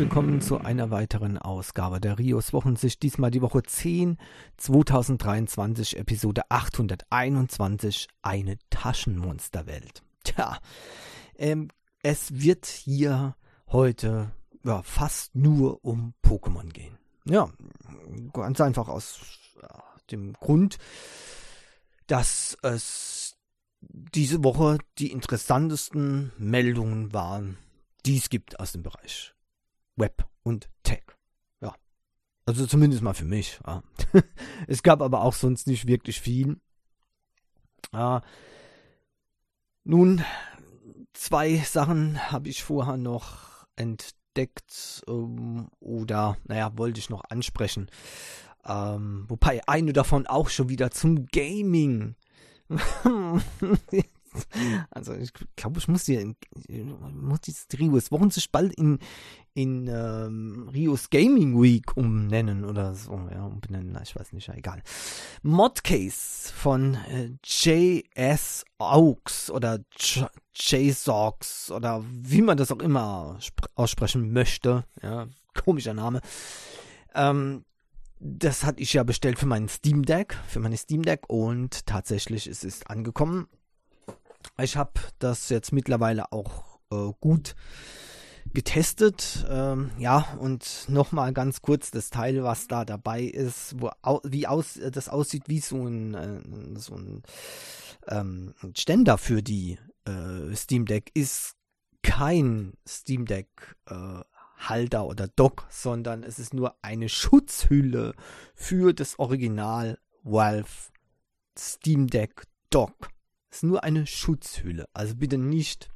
willkommen zu einer weiteren Ausgabe der Rios Wochensicht. Diesmal die Woche 10, 2023, Episode 821, eine Taschenmonsterwelt. Tja, ähm, es wird hier heute ja, fast nur um Pokémon gehen. Ja, ganz einfach aus dem Grund, dass es diese Woche die interessantesten Meldungen waren, die es gibt aus dem Bereich Web und Tech. Ja. Also zumindest mal für mich. Ja. es gab aber auch sonst nicht wirklich viel. Äh, nun, zwei Sachen habe ich vorher noch entdeckt ähm, oder, naja, wollte ich noch ansprechen. Ähm, wobei eine davon auch schon wieder zum Gaming. also ich glaube, ich muss hier muss dieses Rios Wochen sich bald in, in ähm, Rios Gaming Week umnennen oder so, ja, umbenennen, ich weiß nicht, ja, egal. Modcase von äh, JS Aux oder JSOX oder wie man das auch immer aussprechen möchte, ja, komischer Name. Ähm, das hatte ich ja bestellt für meinen Steam Deck, für meine Steam Deck und tatsächlich es ist angekommen. Ich habe das jetzt mittlerweile auch äh, gut getestet. Ähm, ja, und nochmal ganz kurz das Teil, was da dabei ist, wo, wie aus, das aussieht wie so ein, äh, so ein ähm, Ständer für die äh, Steam Deck, ist kein Steam Deck äh, Halter oder Dock, sondern es ist nur eine Schutzhülle für das Original Valve Steam Deck Dock. Ist nur eine Schutzhülle. Also bitte nicht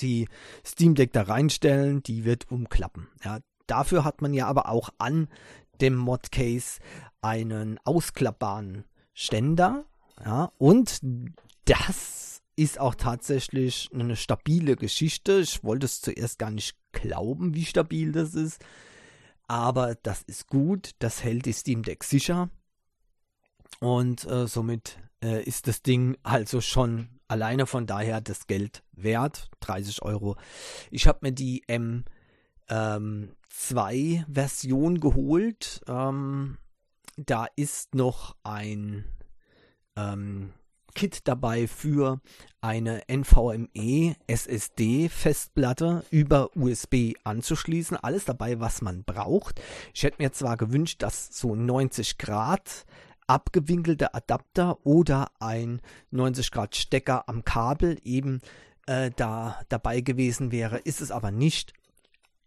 die Steam Deck da reinstellen, die wird umklappen. Ja, dafür hat man ja aber auch an dem Modcase einen ausklappbaren Ständer. Ja, und das ist auch tatsächlich eine stabile Geschichte. Ich wollte es zuerst gar nicht glauben, wie stabil das ist. Aber das ist gut. Das hält die Steam Deck sicher. Und äh, somit äh, ist das Ding also schon alleine von daher das Geld wert. 30 Euro. Ich habe mir die M2 ähm, Version geholt. Ähm, da ist noch ein ähm, Kit dabei für eine NVMe SSD Festplatte über USB anzuschließen. Alles dabei, was man braucht. Ich hätte mir zwar gewünscht, dass so 90 Grad abgewinkelter Adapter oder ein 90 Grad Stecker am Kabel eben äh, da dabei gewesen wäre, ist es aber nicht.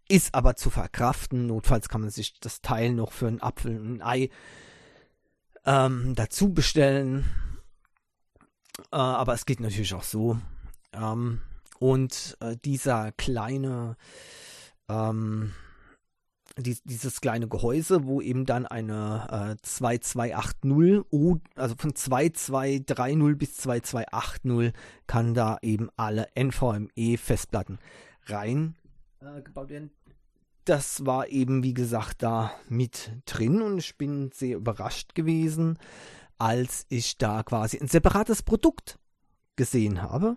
Ist aber zu verkraften. Notfalls kann man sich das Teil noch für einen Apfel und ein Ei ähm, dazu bestellen. Äh, aber es geht natürlich auch so. Ähm, und äh, dieser kleine, ähm, die, dieses kleine Gehäuse, wo eben dann eine äh, 2280, also von 2230 bis 2280 kann da eben alle NVMe-Festplatten reingebaut äh, werden. Das war eben, wie gesagt, da mit drin und ich bin sehr überrascht gewesen, als ich da quasi ein separates Produkt gesehen habe.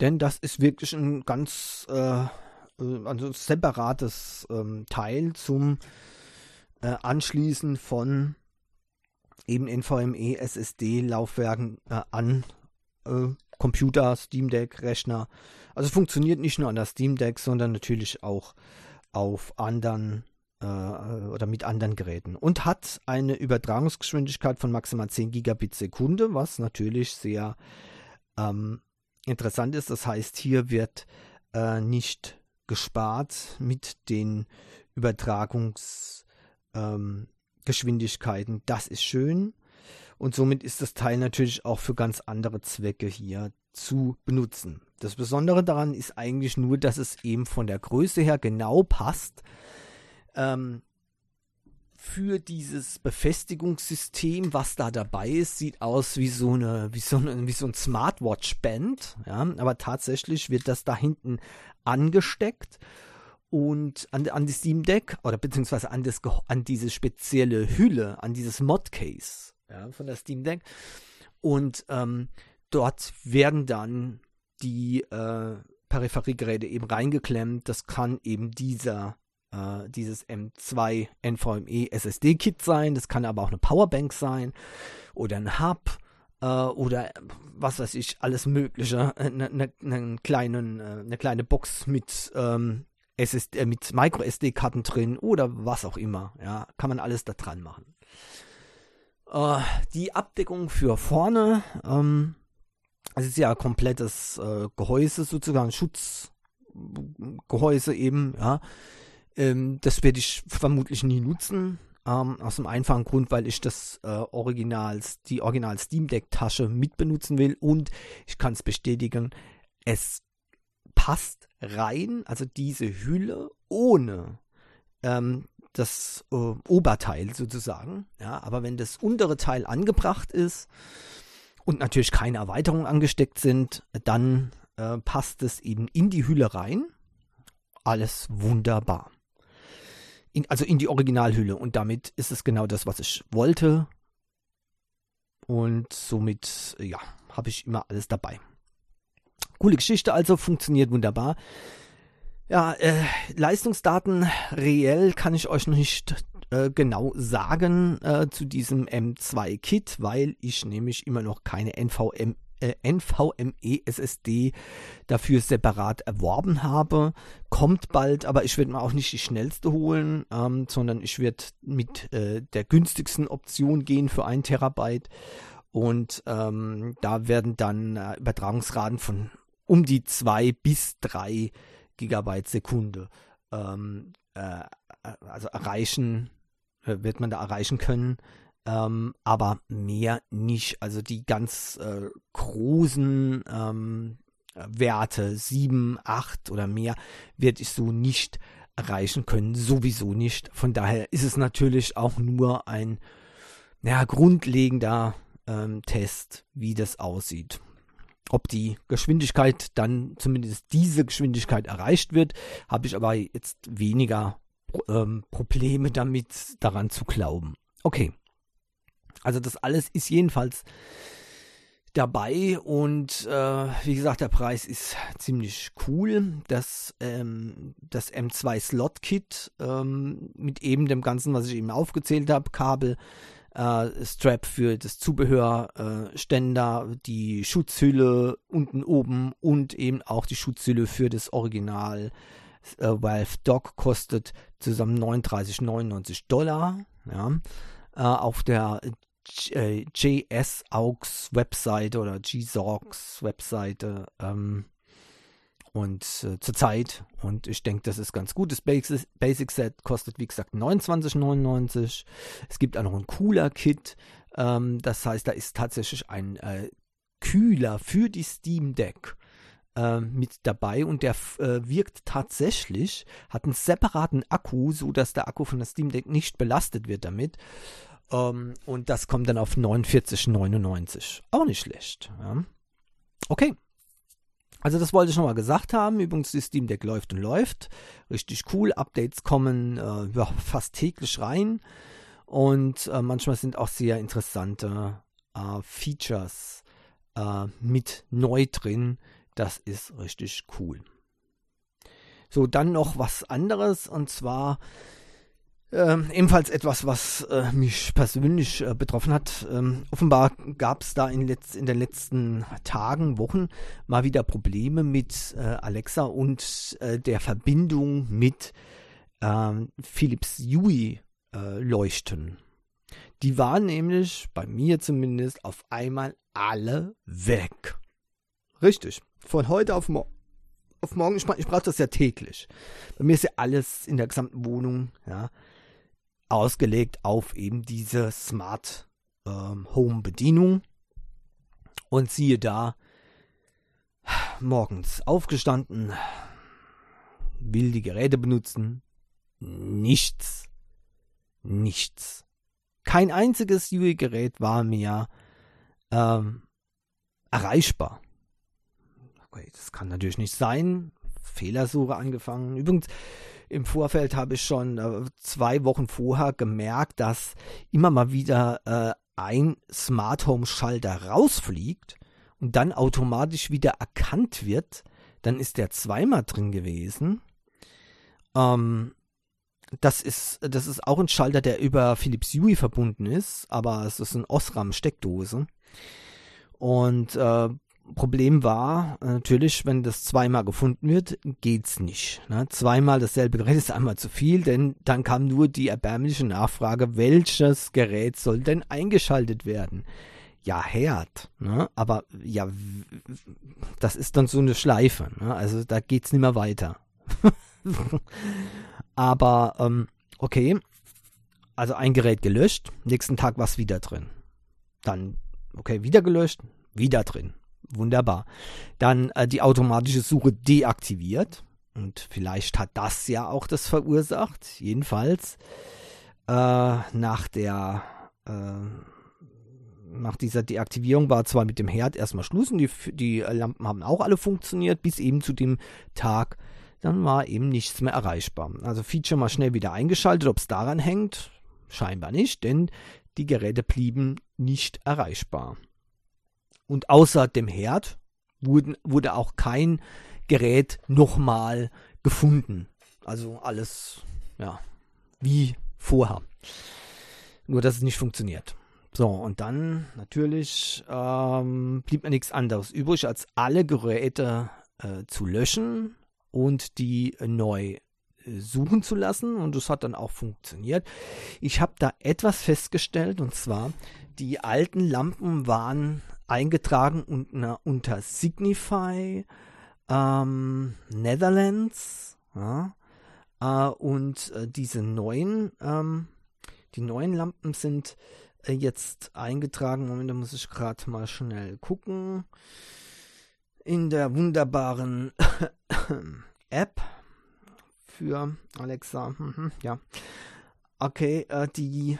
Denn das ist wirklich ein ganz äh, äh, also separates ähm, Teil zum äh, Anschließen von eben NVMe SSD Laufwerken äh, an äh, Computer, Steam Deck, Rechner. Also funktioniert nicht nur an der Steam Deck, sondern natürlich auch auf anderen äh, oder mit anderen Geräten und hat eine Übertragungsgeschwindigkeit von maximal 10 Gigabit Sekunde, was natürlich sehr ähm, interessant ist. Das heißt, hier wird äh, nicht gespart mit den Übertragungsgeschwindigkeiten. Ähm, das ist schön. Und somit ist das Teil natürlich auch für ganz andere Zwecke hier zu benutzen. Das Besondere daran ist eigentlich nur, dass es eben von der Größe her genau passt. Ähm, für dieses Befestigungssystem, was da dabei ist, sieht aus wie so eine, wie so, eine, wie so ein Smartwatch-Band. Ja, aber tatsächlich wird das da hinten angesteckt und an, an die Steam Deck oder beziehungsweise an, das, an diese spezielle Hülle, an dieses Modcase ja, von der Steam Deck. Und ähm, dort werden dann die äh, Peripheriegeräte eben reingeklemmt. Das kann eben dieser äh, dieses M2 NVMe SSD Kit sein. Das kann aber auch eine Powerbank sein oder ein Hub äh, oder was weiß ich, alles Mögliche. Eine, eine, eine, kleinen, äh, eine kleine Box mit ähm, SSD, äh, mit Micro SD Karten drin oder was auch immer. Ja, kann man alles da dran machen. Äh, die Abdeckung für vorne, ähm, es ist ja komplettes äh, Gehäuse sozusagen, Schutzgehäuse eben, ja. Ähm, das werde ich vermutlich nie nutzen. Ähm, aus dem einfachen Grund, weil ich das äh, Originals, die Original Steam Deck Tasche mitbenutzen will und ich kann es bestätigen, es passt rein, also diese Hülle ohne ähm, das äh, Oberteil sozusagen. Ja, aber wenn das untere Teil angebracht ist und natürlich keine Erweiterungen angesteckt sind, dann äh, passt es eben in die Hülle rein. Alles wunderbar in, also in die Originalhülle. Und damit ist es genau das, was ich wollte. Und somit, ja, habe ich immer alles dabei. Coole Geschichte also, funktioniert wunderbar. Ja, äh, Leistungsdaten reell kann ich euch noch nicht äh, genau sagen äh, zu diesem M2-Kit, weil ich nämlich immer noch keine NVM äh, NVMe SSD dafür separat erworben habe. Kommt bald, aber ich werde mir auch nicht die schnellste holen, ähm, sondern ich werde mit äh, der günstigsten Option gehen für 1 Terabyte. Und ähm, da werden dann äh, Übertragungsraten von um die 2 bis 3 Gigabyte Sekunde ähm, äh, also erreichen, äh, wird man da erreichen können ähm, aber mehr nicht. Also die ganz äh, großen ähm, Werte, 7, 8 oder mehr, werde ich so nicht erreichen können, sowieso nicht. Von daher ist es natürlich auch nur ein ja, grundlegender ähm, Test, wie das aussieht. Ob die Geschwindigkeit dann zumindest diese Geschwindigkeit erreicht wird, habe ich aber jetzt weniger ähm, Probleme damit daran zu glauben. Okay. Also das alles ist jedenfalls dabei und äh, wie gesagt, der Preis ist ziemlich cool. Das, ähm, das M2 Slot Kit ähm, mit eben dem Ganzen, was ich eben aufgezählt habe, Kabel, äh, Strap für das Zubehör, äh, Ständer, die Schutzhülle unten oben und eben auch die Schutzhülle für das Original äh, Valve Dock kostet zusammen 39,99 Dollar. Ja. Uh, auf der JS AUX Webseite oder GSORX Webseite ähm, und äh, zurzeit und ich denke, das ist ganz gut. Das Basic, Set kostet wie gesagt 29,99. Es gibt auch noch ein cooler Kit, ähm, das heißt, da ist tatsächlich ein äh, Kühler für die Steam Deck äh, mit dabei und der äh, wirkt tatsächlich, hat einen separaten Akku, so dass der Akku von der Steam Deck nicht belastet wird damit. Ähm, und das kommt dann auf 49,99. Auch nicht schlecht. Ja. Okay. Also das wollte ich nochmal gesagt haben. Übrigens, das Steam Deck läuft und läuft. Richtig cool. Updates kommen äh, ja, fast täglich rein. Und äh, manchmal sind auch sehr interessante äh, Features äh, mit neu drin. Das ist richtig cool. So, dann noch was anderes. Und zwar ähm, ebenfalls etwas, was äh, mich persönlich äh, betroffen hat. Ähm, offenbar gab es da in, letz in, den letzten Tagen, Wochen mal wieder Probleme mit äh, Alexa und äh, der Verbindung mit ähm, Philips Hue äh, Leuchten. Die waren nämlich, bei mir zumindest, auf einmal alle weg. Richtig. Von heute auf morgen auf morgen, ich, ich brauche das ja täglich. Bei mir ist ja alles in der gesamten Wohnung, ja, ausgelegt auf eben diese Smart ähm, Home Bedienung. Und siehe da, morgens aufgestanden, will die Geräte benutzen, nichts, nichts. Kein einziges UI-Gerät war mir ähm, erreichbar. Okay, das kann natürlich nicht sein. Fehlersuche angefangen. Übrigens, im Vorfeld habe ich schon äh, zwei Wochen vorher gemerkt, dass immer mal wieder äh, ein Smart Home Schalter rausfliegt und dann automatisch wieder erkannt wird, dann ist der zweimal drin gewesen. Ähm, das ist, das ist auch ein Schalter, der über Philips Hue verbunden ist, aber es ist eine Osram-Steckdose. Und äh, Problem war äh, natürlich, wenn das zweimal gefunden wird, geht's nicht. Ne? Zweimal dasselbe Gerät ist einmal zu viel, denn dann kam nur die erbärmliche Nachfrage, welches Gerät soll denn eingeschaltet werden? Ja, Herd. Ne? Aber ja, das ist dann so eine Schleife. Ne? Also da geht's nicht mehr weiter. Aber ähm, okay, also ein Gerät gelöscht, nächsten Tag war es wieder drin. Dann, okay, wieder gelöscht, wieder drin. Wunderbar. Dann äh, die automatische Suche deaktiviert. Und vielleicht hat das ja auch das verursacht. Jedenfalls äh, nach der äh, nach dieser Deaktivierung war zwar mit dem Herd erstmal Schluss und die, die Lampen haben auch alle funktioniert, bis eben zu dem Tag, dann war eben nichts mehr erreichbar. Also Feature mal schnell wieder eingeschaltet, ob es daran hängt, scheinbar nicht, denn die Geräte blieben nicht erreichbar. Und außer dem Herd wurden, wurde auch kein Gerät nochmal gefunden. Also alles, ja, wie vorher. Nur, dass es nicht funktioniert. So, und dann natürlich ähm, blieb mir nichts anderes übrig, als alle Geräte äh, zu löschen und die neu äh, suchen zu lassen. Und das hat dann auch funktioniert. Ich habe da etwas festgestellt, und zwar, die alten Lampen waren eingetragen unter, unter Signify ähm, Netherlands. Ja, äh, und äh, diese neuen, ähm, die neuen Lampen sind äh, jetzt eingetragen. Moment, da muss ich gerade mal schnell gucken. In der wunderbaren App für Alexa. Mhm, ja. Okay, äh, die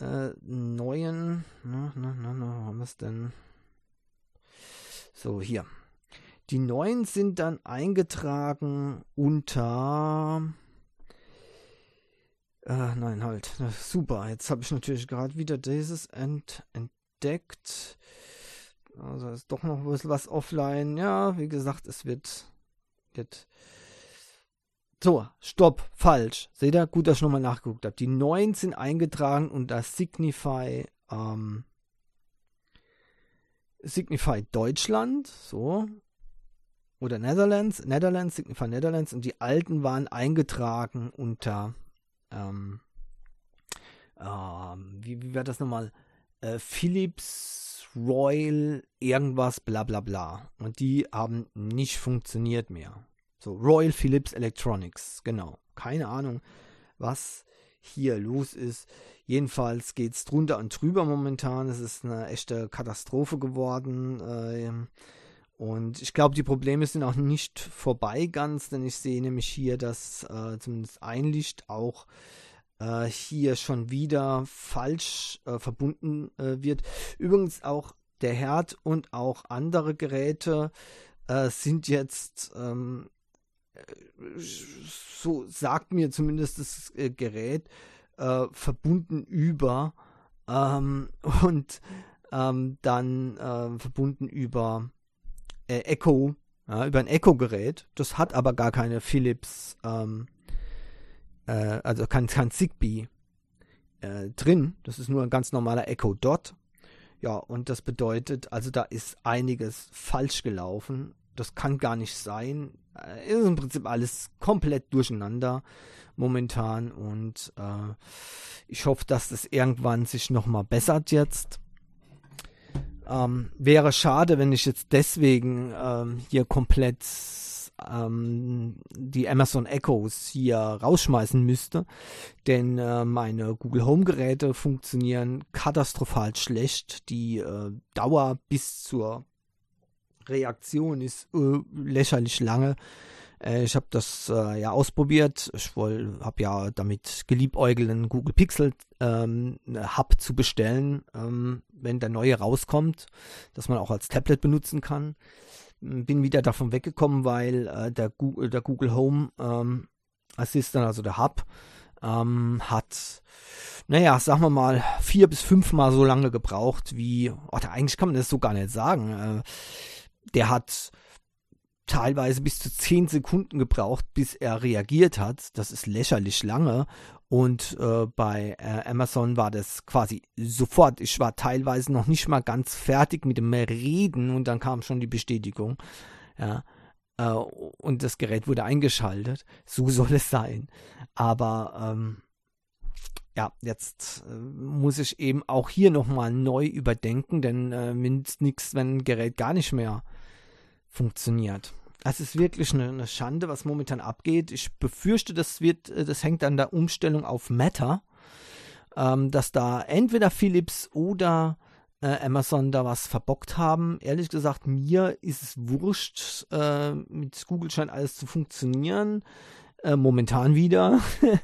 äh, neuen. Na, na, na, na, haben wir es denn? So, hier. Die neuen sind dann eingetragen unter. Äh, nein, halt. Super. Jetzt habe ich natürlich gerade wieder dieses ent entdeckt. Also ist doch noch was, offline. Ja, wie gesagt, es wird, wird so, stopp, falsch. Seht ihr? Gut, dass ich nochmal nachgeguckt habe. Die neuen sind eingetragen unter Signify, ähm, Signify Deutschland, so. Oder Netherlands, Netherlands, Signify Netherlands. Und die alten waren eingetragen unter, ähm, ähm, wie, wie wäre das nochmal? Äh, Philips, Royal, irgendwas, bla bla bla. Und die haben nicht funktioniert mehr. So, Royal Philips Electronics, genau. Keine Ahnung, was hier los ist. Jedenfalls geht es drunter und drüber momentan. Es ist eine echte Katastrophe geworden. Ähm, und ich glaube, die Probleme sind auch nicht vorbei ganz, denn ich sehe nämlich hier, dass äh, zumindest ein Licht auch äh, hier schon wieder falsch äh, verbunden äh, wird. Übrigens auch der Herd und auch andere Geräte äh, sind jetzt ähm, so sagt mir zumindest das äh, Gerät, äh, verbunden über ähm, und ähm, dann äh, verbunden über äh, Echo, ja, über ein Echo-Gerät. Das hat aber gar keine Philips, ähm, äh, also kein, kein Zigbee äh, drin. Das ist nur ein ganz normaler Echo Dot. Ja, und das bedeutet, also da ist einiges falsch gelaufen. Das kann gar nicht sein. Äh, ist im Prinzip alles komplett durcheinander momentan und äh, ich hoffe, dass das irgendwann sich nochmal bessert jetzt. Ähm, wäre schade, wenn ich jetzt deswegen ähm, hier komplett ähm, die Amazon Echoes hier rausschmeißen müsste, denn äh, meine Google Home Geräte funktionieren katastrophal schlecht. Die äh, Dauer bis zur Reaktion ist äh, lächerlich lange. Äh, ich habe das äh, ja ausprobiert. Ich habe ja damit geliebäugelt, einen Google Pixel ähm, Hub zu bestellen, ähm, wenn der neue rauskommt, dass man auch als Tablet benutzen kann. Bin wieder davon weggekommen, weil äh, der, Google, der Google Home ähm, Assistant, also der Hub, ähm, hat, naja, sagen wir mal, vier bis fünfmal so lange gebraucht wie, oh, eigentlich kann man das so gar nicht sagen. Äh, der hat teilweise bis zu 10 Sekunden gebraucht, bis er reagiert hat. Das ist lächerlich lange. Und äh, bei äh, Amazon war das quasi sofort. Ich war teilweise noch nicht mal ganz fertig mit dem Reden und dann kam schon die Bestätigung. Ja. Äh, und das Gerät wurde eingeschaltet. So soll es sein. Aber ähm, ja, jetzt äh, muss ich eben auch hier nochmal neu überdenken, denn äh, nützt nichts, wenn ein Gerät gar nicht mehr funktioniert. Es ist wirklich eine, eine, Schande, was momentan abgeht. Ich befürchte, das wird, äh, das hängt an der Umstellung auf Meta, ähm, dass da entweder Philips oder äh, Amazon da was verbockt haben. Ehrlich gesagt, mir ist es wurscht, äh, mit Google scheint alles zu funktionieren. Äh, momentan wieder.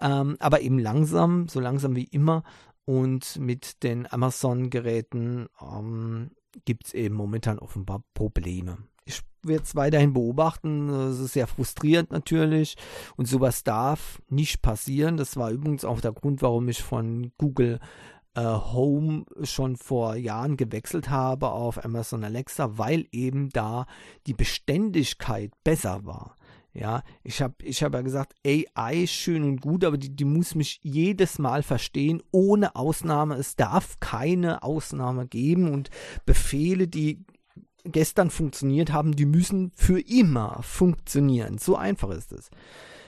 ähm, aber eben langsam, so langsam wie immer. Und mit den Amazon-Geräten ähm, gibt es eben momentan offenbar Probleme. Ich werde es weiterhin beobachten. Das ist sehr frustrierend natürlich. Und sowas darf nicht passieren. Das war übrigens auch der Grund, warum ich von Google äh, Home schon vor Jahren gewechselt habe auf Amazon Alexa, weil eben da die Beständigkeit besser war. Ja, ich habe ich hab ja gesagt, AI schön und gut, aber die, die muss mich jedes Mal verstehen, ohne Ausnahme. Es darf keine Ausnahme geben und Befehle, die gestern funktioniert haben, die müssen für immer funktionieren. So einfach ist es.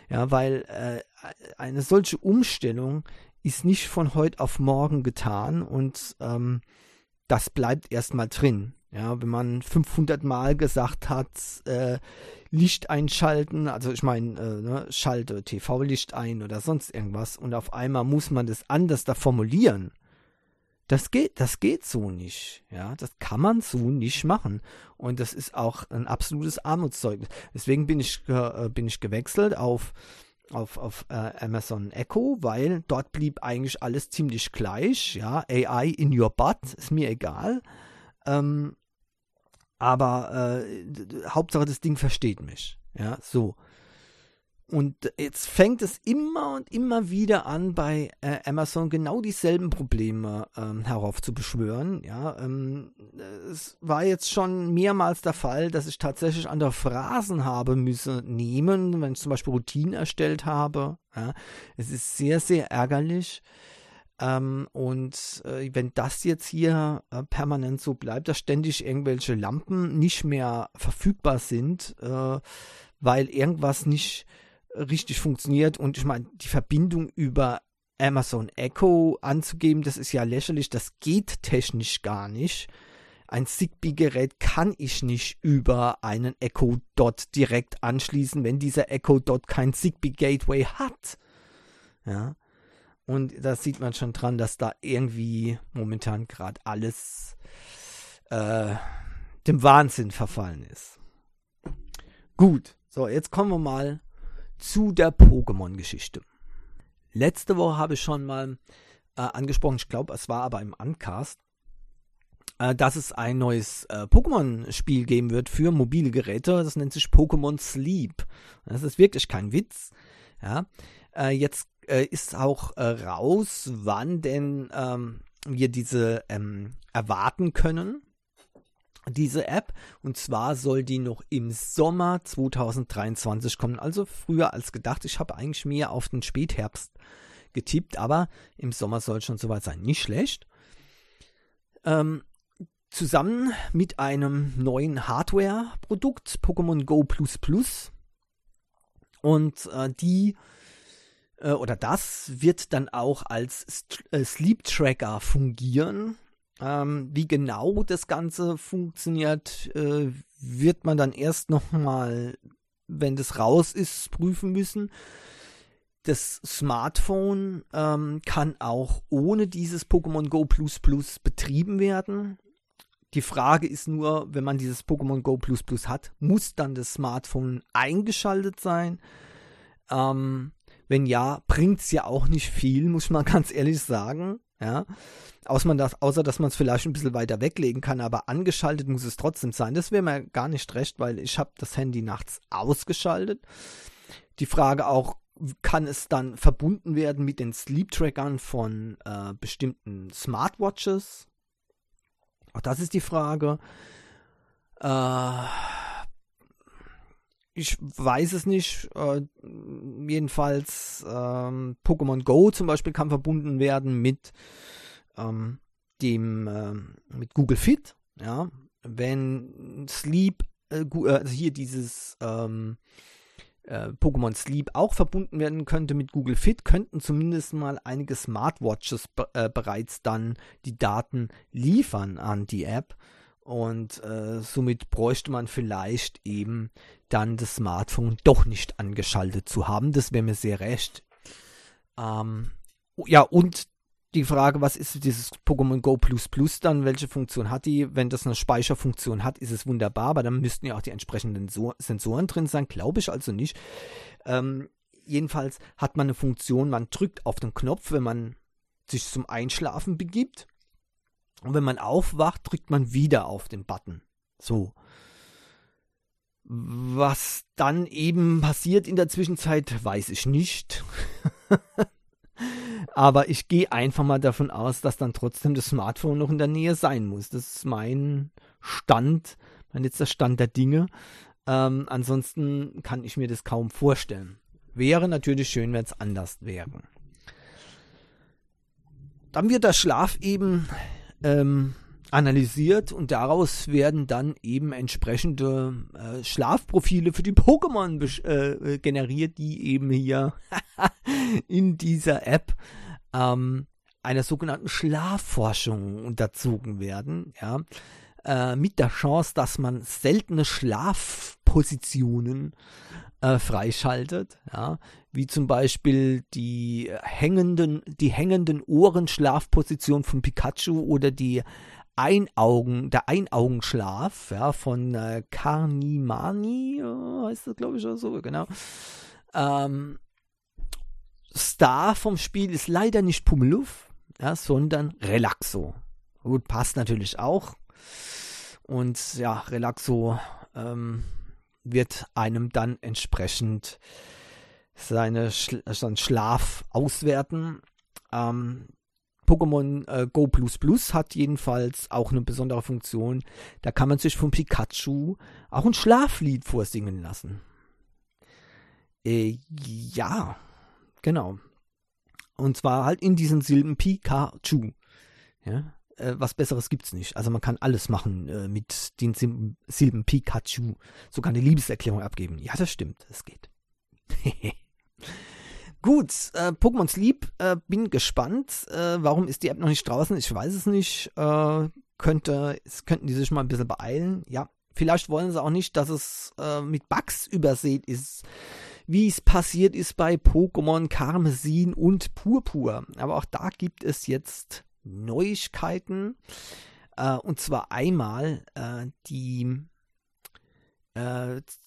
Ja, weil äh, eine solche Umstellung ist nicht von heute auf morgen getan und ähm, das bleibt erstmal drin. Ja, wenn man 500 Mal gesagt hat, äh, Licht einschalten, also ich meine, äh, ne, schalte TV-Licht ein oder sonst irgendwas und auf einmal muss man das anders da formulieren. Das geht, das geht so nicht. Ja, das kann man so nicht machen. Und das ist auch ein absolutes Armutszeugnis. Deswegen bin ich, äh, bin ich gewechselt auf, auf, auf äh, Amazon Echo, weil dort blieb eigentlich alles ziemlich gleich. Ja, AI in your butt, ist mir egal. Ähm, aber äh, Hauptsache das Ding versteht mich. Ja, so. Und jetzt fängt es immer und immer wieder an, bei äh, Amazon genau dieselben Probleme ähm, heraufzubeschwören. Ja, ähm, es war jetzt schon mehrmals der Fall, dass ich tatsächlich andere Phrasen habe müssen nehmen, wenn ich zum Beispiel Routinen erstellt habe. Ja, es ist sehr, sehr ärgerlich. Ähm, und äh, wenn das jetzt hier äh, permanent so bleibt, dass ständig irgendwelche Lampen nicht mehr verfügbar sind, äh, weil irgendwas nicht richtig funktioniert und ich meine, die Verbindung über Amazon Echo anzugeben, das ist ja lächerlich, das geht technisch gar nicht. Ein Zigbee-Gerät kann ich nicht über einen Echo Dot direkt anschließen, wenn dieser Echo Dot kein Zigbee Gateway hat. Ja. Und da sieht man schon dran, dass da irgendwie momentan gerade alles äh, dem Wahnsinn verfallen ist. Gut, so, jetzt kommen wir mal zu der Pokémon-Geschichte. Letzte Woche habe ich schon mal äh, angesprochen, ich glaube, es war aber im Uncast, äh, dass es ein neues äh, Pokémon-Spiel geben wird für mobile Geräte. Das nennt sich Pokémon Sleep. Das ist wirklich kein Witz. Ja. Äh, jetzt äh, ist auch äh, raus, wann denn ähm, wir diese ähm, erwarten können, diese App. Und zwar soll die noch im Sommer 2023 kommen, also früher als gedacht. Ich habe eigentlich mehr auf den Spätherbst getippt, aber im Sommer soll schon soweit sein. Nicht schlecht. Ähm, zusammen mit einem neuen Hardware-Produkt, Pokémon Go Plus Plus. Und äh, die äh, oder das wird dann auch als St äh, Sleep Tracker fungieren. Ähm, wie genau das Ganze funktioniert, äh, wird man dann erst nochmal, wenn das raus ist, prüfen müssen. Das Smartphone ähm, kann auch ohne dieses Pokémon Go Plus Plus betrieben werden. Die Frage ist nur, wenn man dieses Pokémon Go Plus Plus hat, muss dann das Smartphone eingeschaltet sein? Ähm, wenn ja, bringt es ja auch nicht viel, muss man ganz ehrlich sagen. Ja. Außer, das, außer dass man es vielleicht ein bisschen weiter weglegen kann, aber angeschaltet muss es trotzdem sein. Das wäre mir gar nicht recht, weil ich habe das Handy nachts ausgeschaltet. Die Frage auch, kann es dann verbunden werden mit den Sleep-Trackern von äh, bestimmten Smartwatches? Auch das ist die Frage. Äh, ich weiß es nicht. Äh, jedenfalls ähm, Pokémon Go zum Beispiel kann verbunden werden mit ähm, dem äh, mit Google Fit. Ja, wenn Sleep, äh, also hier dieses ähm, äh, Pokémon Sleep auch verbunden werden könnte mit Google Fit, könnten zumindest mal einige Smartwatches äh, bereits dann die Daten liefern an die App. Und äh, somit bräuchte man vielleicht eben dann das Smartphone doch nicht angeschaltet zu haben. Das wäre mir sehr recht. Ähm, ja, und die Frage, was ist dieses Pokémon Go Plus Plus dann? Welche Funktion hat die? Wenn das eine Speicherfunktion hat, ist es wunderbar, aber dann müssten ja auch die entsprechenden so Sensoren drin sein. Glaube ich also nicht. Ähm, jedenfalls hat man eine Funktion, man drückt auf den Knopf, wenn man sich zum Einschlafen begibt. Und wenn man aufwacht, drückt man wieder auf den Button. So. Was dann eben passiert in der Zwischenzeit, weiß ich nicht. Aber ich gehe einfach mal davon aus, dass dann trotzdem das Smartphone noch in der Nähe sein muss. Das ist mein Stand, mein letzter Stand der Dinge. Ähm, ansonsten kann ich mir das kaum vorstellen. Wäre natürlich schön, wenn es anders wäre. Dann wird der Schlaf eben ähm, analysiert und daraus werden dann eben entsprechende äh, Schlafprofile für die Pokémon äh, generiert, die eben hier in dieser App ähm, einer sogenannten Schlafforschung unterzogen werden, ja, äh, mit der Chance, dass man seltene Schlafpositionen äh, freischaltet, ja, wie zum Beispiel die hängenden, die hängenden Ohrenschlafposition von Pikachu oder die Einaugen, der Einaugenschlaf, ja, von äh, Carnimani, äh, heißt das, glaube ich, oder so, genau. Ähm, Star vom Spiel ist leider nicht Pummeluff, ja, sondern Relaxo. Gut, passt natürlich auch. Und ja, Relaxo ähm, wird einem dann entsprechend seine Schla seinen Schlaf auswerten. Ähm, Pokémon äh, Go Plus Plus hat jedenfalls auch eine besondere Funktion. Da kann man sich von Pikachu auch ein Schlaflied vorsingen lassen. Äh, ja, genau. Und zwar halt in diesen Silben Pikachu. Ja, äh, was Besseres gibt's nicht. Also man kann alles machen äh, mit den Silben Pikachu. Sogar eine Liebeserklärung abgeben. Ja, das stimmt. Das geht. Gut, äh, Pokémon Sleep, äh, bin gespannt. Äh, warum ist die App noch nicht draußen? Ich weiß es nicht. Äh, könnte, es könnten die sich mal ein bisschen beeilen. Ja, vielleicht wollen sie auch nicht, dass es äh, mit Bugs übersät ist, wie es passiert ist bei Pokémon Karmesin und Purpur. Aber auch da gibt es jetzt Neuigkeiten. Äh, und zwar einmal die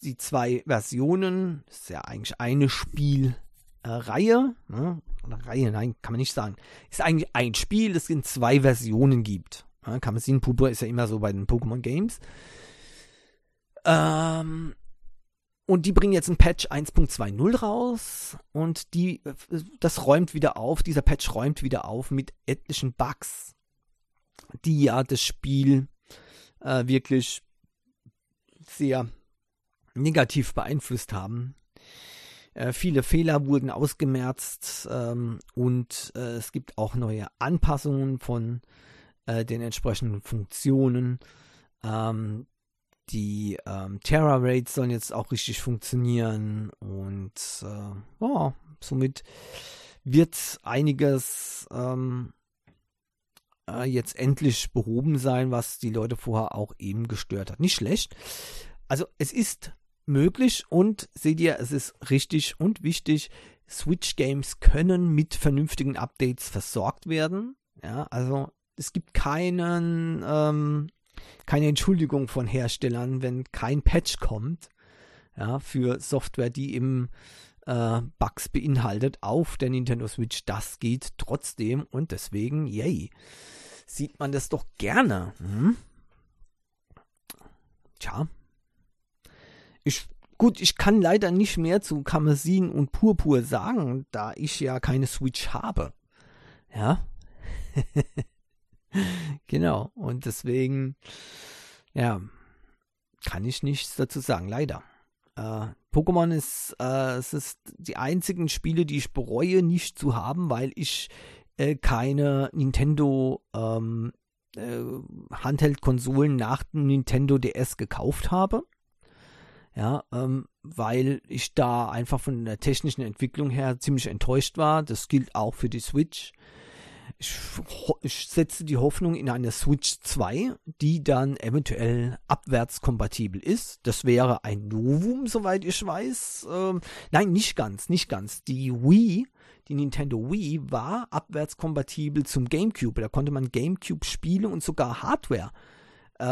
die zwei Versionen, ist ja eigentlich eine Spiel, äh, Reihe, ne? oder Reihe, nein, kann man nicht sagen, ist eigentlich ein Spiel, das in zwei Versionen gibt. Ja, sehen, Purpur ist ja immer so bei den Pokémon Games. Ähm, und die bringen jetzt ein Patch 1.20 raus und die, das räumt wieder auf, dieser Patch räumt wieder auf mit etlichen Bugs, die ja das Spiel äh, wirklich sehr negativ beeinflusst haben. Äh, viele Fehler wurden ausgemerzt ähm, und äh, es gibt auch neue Anpassungen von äh, den entsprechenden Funktionen. Ähm, die ähm, Terra Raids sollen jetzt auch richtig funktionieren und äh, ja, somit wird einiges ähm, äh, jetzt endlich behoben sein, was die Leute vorher auch eben gestört hat. Nicht schlecht. Also es ist möglich und seht ihr, es ist richtig und wichtig, Switch Games können mit vernünftigen Updates versorgt werden. Ja, also es gibt keinen, ähm, keine Entschuldigung von Herstellern, wenn kein Patch kommt, ja, für Software, die eben äh, Bugs beinhaltet auf der Nintendo Switch. Das geht trotzdem und deswegen, yay, sieht man das doch gerne. Hm? Tja, ich, gut, ich kann leider nicht mehr zu Karmesin und Purpur sagen, da ich ja keine Switch habe. Ja. genau. Und deswegen, ja, kann ich nichts dazu sagen, leider. Äh, Pokémon ist, äh, es ist die einzigen Spiele, die ich bereue, nicht zu haben, weil ich äh, keine Nintendo ähm, äh, Handheld-Konsolen nach dem Nintendo DS gekauft habe. Ja, ähm, weil ich da einfach von der technischen Entwicklung her ziemlich enttäuscht war. Das gilt auch für die Switch. Ich, ich setze die Hoffnung in eine Switch 2, die dann eventuell abwärtskompatibel ist. Das wäre ein Novum, soweit ich weiß. Ähm, nein, nicht ganz, nicht ganz. Die Wii, die Nintendo Wii, war abwärtskompatibel zum GameCube. Da konnte man GameCube spiele und sogar Hardware äh,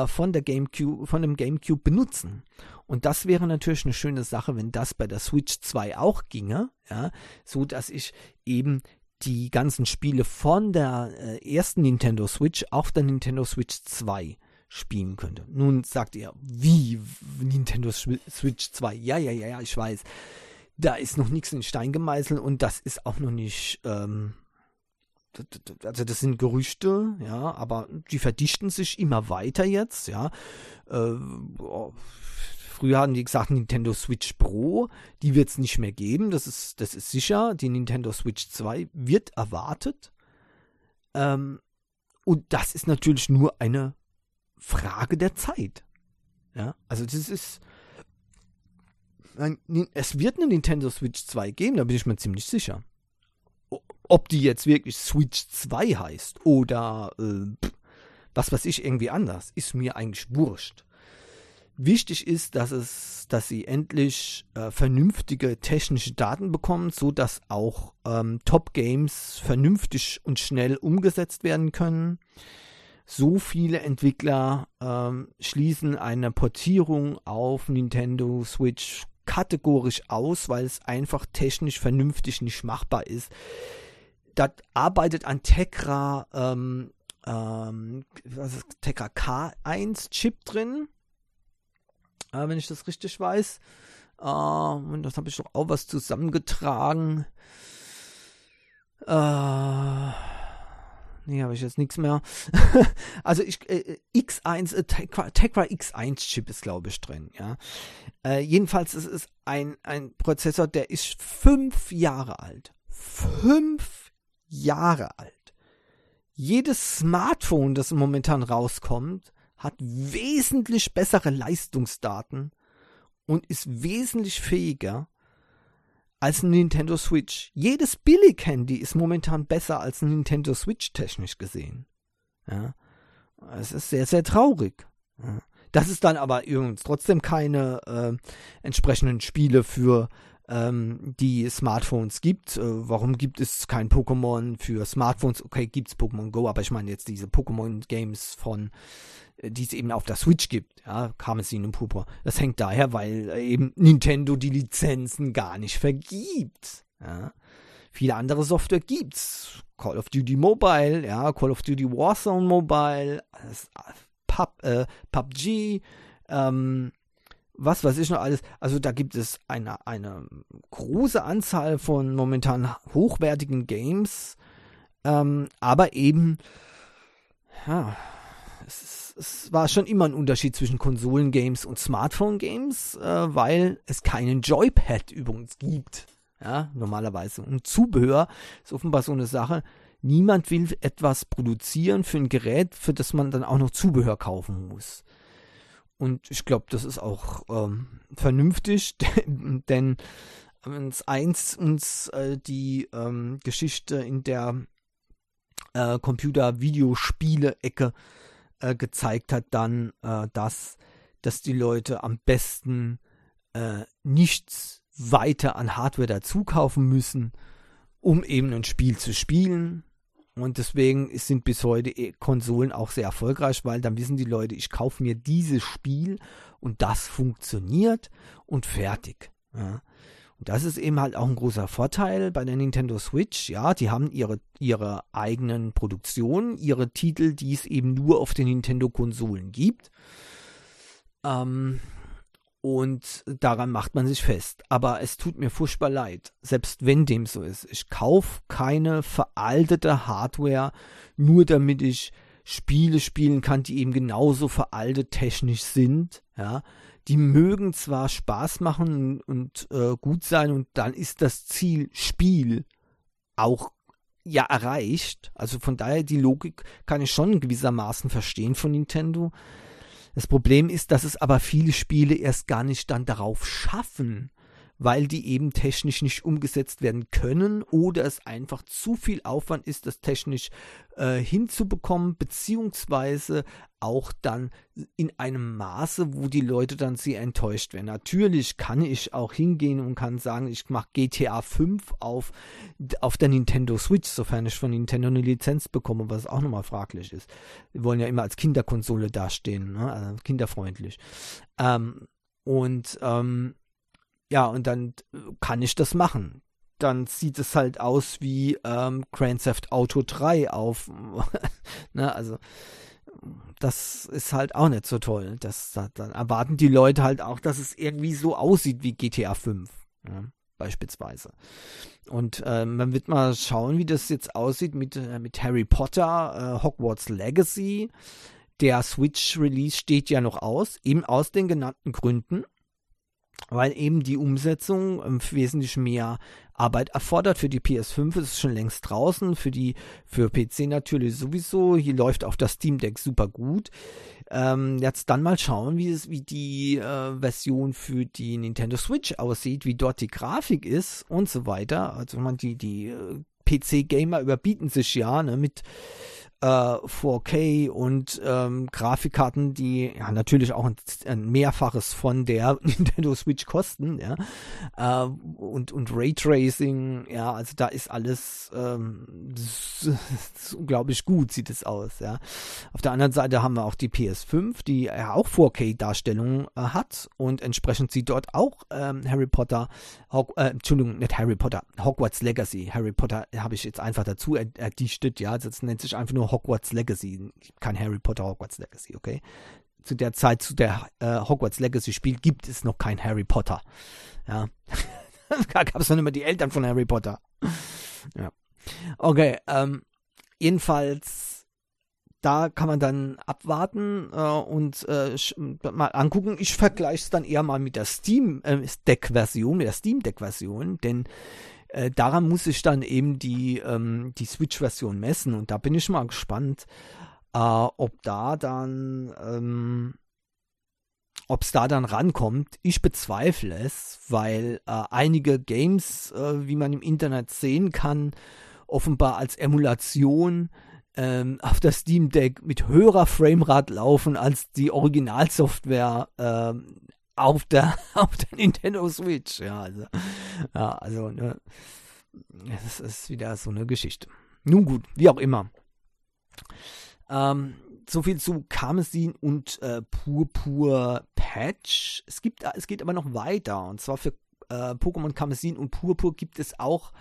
von der GameCube, von dem GameCube benutzen. Und das wäre natürlich eine schöne Sache, wenn das bei der Switch 2 auch ginge, ja, so dass ich eben die ganzen Spiele von der äh, ersten Nintendo Switch auf der Nintendo Switch 2 spielen könnte. Nun sagt ihr, wie Nintendo Switch 2? Ja, ja, ja, ja, ich weiß. Da ist noch nichts in Stein gemeißelt und das ist auch noch nicht ähm, also das sind Gerüchte, ja, aber die verdichten sich immer weiter jetzt, ja. Äh, oh, früher hatten die gesagt Nintendo Switch Pro, die wird es nicht mehr geben, das ist, das ist sicher. Die Nintendo Switch 2 wird erwartet. Ähm, und das ist natürlich nur eine Frage der Zeit. Ja, also das ist. Es wird eine Nintendo Switch 2 geben, da bin ich mir ziemlich sicher. Ob die jetzt wirklich Switch 2 heißt oder äh, was weiß ich, irgendwie anders, ist mir eigentlich wurscht. Wichtig ist, dass es, dass sie endlich äh, vernünftige technische Daten bekommen, so dass auch ähm, Top Games vernünftig und schnell umgesetzt werden können. So viele Entwickler ähm, schließen eine Portierung auf Nintendo Switch kategorisch aus, weil es einfach technisch vernünftig nicht machbar ist das arbeitet an Tegra, ähm, ähm, was ist Tegra K1 Chip drin, äh, wenn ich das richtig weiß. Äh, und das habe ich doch auch was zusammengetragen. Äh, nee, habe ich jetzt nichts mehr. also ich, äh, X1, äh, Tegra, Tegra X1 Chip ist glaube ich drin, ja. Äh, jedenfalls ist es ein, ein Prozessor, der ist fünf Jahre alt. Fünf Jahre alt. Jedes Smartphone, das momentan rauskommt, hat wesentlich bessere Leistungsdaten und ist wesentlich fähiger als ein Nintendo Switch. Jedes Billig-Handy ist momentan besser als ein Nintendo Switch technisch gesehen. Ja. Es ist sehr, sehr traurig. Ja. Dass es dann aber übrigens trotzdem keine äh, entsprechenden Spiele für ähm, die Smartphones gibt. Äh, warum gibt es kein Pokémon für Smartphones? Okay, gibt es Pokémon Go, aber ich meine jetzt diese Pokémon-Games von, äh, die es eben auf der Switch gibt, ja, Karmesin und Purpur. Das hängt daher, weil äh, eben Nintendo die Lizenzen gar nicht vergibt. Ja. Viele andere Software gibt's. Call of Duty Mobile, ja, Call of Duty Warzone Mobile, Pub, äh, PUBG, ähm, was weiß ich noch alles. Also da gibt es eine, eine große Anzahl von momentan hochwertigen Games, ähm, aber eben, ja, es, es, war schon immer ein Unterschied zwischen Konsolengames und Smartphone-Games, äh, weil es keinen Joypad übrigens gibt. Ja, normalerweise. Und Zubehör ist offenbar so eine Sache. Niemand will etwas produzieren für ein Gerät, für das man dann auch noch Zubehör kaufen muss. Und ich glaube, das ist auch ähm, vernünftig, denn wenn es eins uns äh, die ähm, Geschichte in der äh, Computer-Videospiele-Ecke äh, gezeigt hat, dann äh, das, dass die Leute am besten äh, nichts weiter an Hardware dazu kaufen müssen, um eben ein Spiel zu spielen, und deswegen sind bis heute eh Konsolen auch sehr erfolgreich, weil dann wissen die Leute, ich kaufe mir dieses Spiel und das funktioniert und fertig. Ja. Und das ist eben halt auch ein großer Vorteil bei der Nintendo Switch. Ja, die haben ihre, ihre eigenen Produktionen, ihre Titel, die es eben nur auf den Nintendo-Konsolen gibt. Ähm, und daran macht man sich fest. Aber es tut mir furchtbar leid, selbst wenn dem so ist. Ich kaufe keine veraltete Hardware, nur damit ich Spiele spielen kann, die eben genauso veraltet technisch sind, ja, die mögen zwar Spaß machen und äh, gut sein und dann ist das Ziel Spiel auch ja erreicht. Also von daher die Logik kann ich schon gewissermaßen verstehen von Nintendo. Das Problem ist, dass es aber viele Spiele erst gar nicht dann darauf schaffen, weil die eben technisch nicht umgesetzt werden können oder es einfach zu viel Aufwand ist, das technisch äh, hinzubekommen, beziehungsweise auch dann in einem Maße, wo die Leute dann sehr enttäuscht werden. Natürlich kann ich auch hingehen und kann sagen, ich mache GTA 5 auf, auf der Nintendo Switch, sofern ich von Nintendo eine Lizenz bekomme, was auch nochmal fraglich ist. Wir wollen ja immer als Kinderkonsole dastehen, ne? also kinderfreundlich. Ähm, und ähm, ja, und dann kann ich das machen. Dann sieht es halt aus wie ähm, Grand Theft Auto 3 auf. ne, also das ist halt auch nicht so toll. Das, das, dann erwarten die Leute halt auch, dass es irgendwie so aussieht wie GTA 5. Ja, beispielsweise. Und äh, man wird mal schauen, wie das jetzt aussieht mit, äh, mit Harry Potter, äh, Hogwarts Legacy. Der Switch-Release steht ja noch aus, eben aus den genannten Gründen weil eben die Umsetzung wesentlich mehr Arbeit erfordert. Für die PS5 ist es schon längst draußen, für die für PC natürlich sowieso. Hier läuft auch das Steam Deck super gut. Ähm, jetzt dann mal schauen, wie es wie die äh, Version für die Nintendo Switch aussieht, wie dort die Grafik ist und so weiter. Also man die die äh, PC Gamer überbieten sich ja ne, mit äh, 4K und ähm, Grafikkarten, die ja natürlich auch ein, ein, Mehrfaches von der Nintendo Switch kosten, ja, äh, und, und Raytracing, ja, also da ist alles ähm, unglaublich gut, sieht es aus, ja. Auf der anderen Seite haben wir auch die PS5, die ja auch 4K-Darstellung äh, hat und entsprechend sieht dort auch ähm, Harry Potter, Hog äh, Entschuldigung, nicht Harry Potter, Hogwarts Legacy, Harry Potter habe ich jetzt einfach dazu erdichtet, ja, das nennt sich einfach nur Hogwarts Legacy, kein Harry Potter Hogwarts Legacy, okay? Zu der Zeit, zu der äh, Hogwarts Legacy spielt, gibt es noch kein Harry Potter. Ja. da gab es noch immer die Eltern von Harry Potter. ja. Okay, ähm, jedenfalls, da kann man dann abwarten äh, und äh, mal angucken. Ich vergleiche es dann eher mal mit der Steam äh, Deck Version, mit der Steam Deck Version, denn äh, daran muss ich dann eben die, ähm, die Switch-Version messen und da bin ich mal gespannt, äh, ob da dann, ähm, ob es da dann rankommt. Ich bezweifle es, weil äh, einige Games, äh, wie man im Internet sehen kann, offenbar als Emulation ähm, auf das Steam Deck mit höherer Framerate laufen als die Originalsoftware ähm, auf der, auf der Nintendo Switch. Ja, also, ja, also, ne, das ist wieder so eine Geschichte. Nun gut, wie auch immer. Ähm, so viel zu Karmesin und äh, Purpur Patch. Es gibt, es geht aber noch weiter. Und zwar für äh, Pokémon Karmesin und Purpur gibt es auch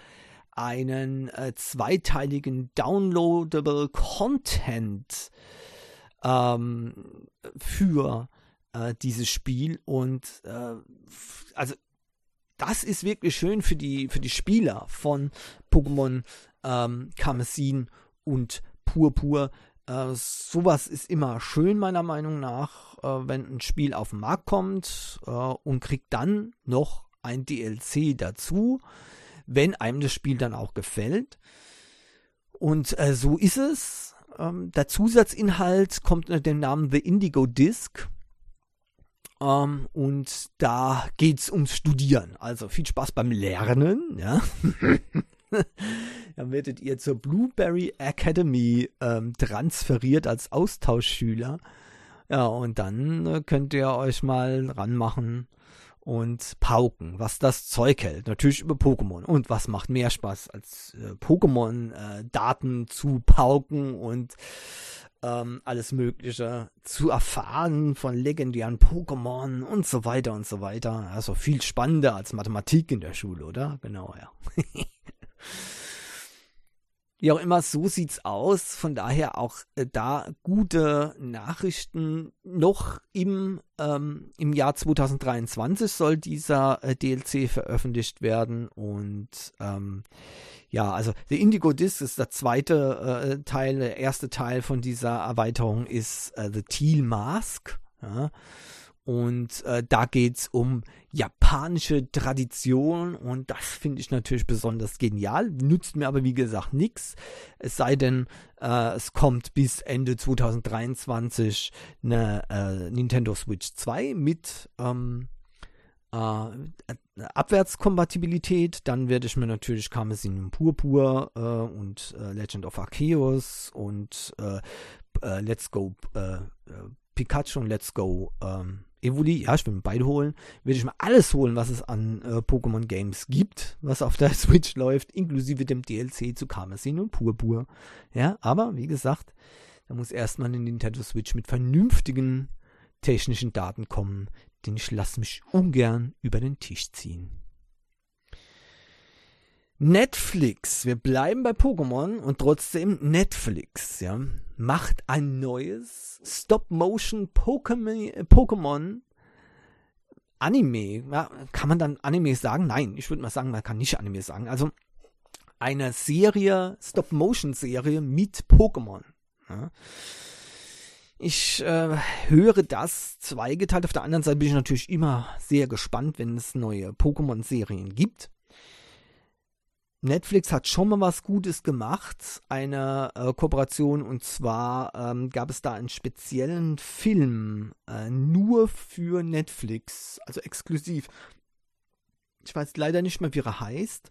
einen äh, zweiteiligen Downloadable Content ähm, für äh, dieses Spiel und äh, also das ist wirklich schön für die für die Spieler von Pokémon ähm, Karmesin und Purpur. Äh, sowas ist immer schön meiner Meinung nach, äh, wenn ein Spiel auf den Markt kommt äh, und kriegt dann noch ein DLC dazu, wenn einem das Spiel dann auch gefällt. Und äh, so ist es. Ähm, der Zusatzinhalt kommt unter dem Namen The Indigo Disc. Um, ähm, und da geht's ums Studieren. Also viel Spaß beim Lernen, ja. Dann werdet ihr zur Blueberry Academy ähm, transferiert als Austauschschüler. Ja, und dann äh, könnt ihr euch mal ranmachen und pauken, was das Zeug hält. Natürlich über Pokémon. Und was macht mehr Spaß, als äh, Pokémon-Daten äh, zu pauken und ähm, alles Mögliche zu erfahren von legendären Pokémon und so weiter und so weiter. Also viel spannender als Mathematik in der Schule, oder? Genau, ja. Wie auch immer, so sieht's aus. Von daher auch äh, da gute Nachrichten. Noch im, ähm, im Jahr 2023 soll dieser äh, DLC veröffentlicht werden und ähm, ja, also der Indigo Disc ist der zweite äh, Teil, der erste Teil von dieser Erweiterung ist äh, The Teal Mask. Ja. Und äh, da geht es um japanische Tradition und das finde ich natürlich besonders genial. Nützt mir aber wie gesagt nichts. Es sei denn, äh, es kommt bis Ende 2023 eine äh, Nintendo Switch 2 mit ähm, äh, Abwärtskompatibilität. Dann werde ich mir natürlich Karmesin Purpur äh, und äh, Legend of Arceus und äh, äh, Let's Go Pikachu und Let's Go ähm, Evoli, ja, ich will mir beide holen, werde ich mir alles holen, was es an äh, Pokémon Games gibt, was auf der Switch läuft, inklusive dem DLC zu Karmesin und Purpur. Ja, aber wie gesagt, da muss erstmal eine Nintendo Switch mit vernünftigen technischen Daten kommen, denn ich lasse mich ungern über den Tisch ziehen. Netflix, wir bleiben bei Pokémon und trotzdem Netflix, ja macht ein neues Stop-Motion Pokémon Anime. Ja, kann man dann Anime sagen? Nein, ich würde mal sagen, man kann nicht Anime sagen. Also eine Serie, Stop-Motion-Serie mit Pokémon. Ja. Ich äh, höre das zweigeteilt. Auf der anderen Seite bin ich natürlich immer sehr gespannt, wenn es neue Pokémon-Serien gibt. Netflix hat schon mal was Gutes gemacht, eine äh, Kooperation, und zwar ähm, gab es da einen speziellen Film äh, nur für Netflix, also exklusiv. Ich weiß leider nicht mehr, wie er heißt.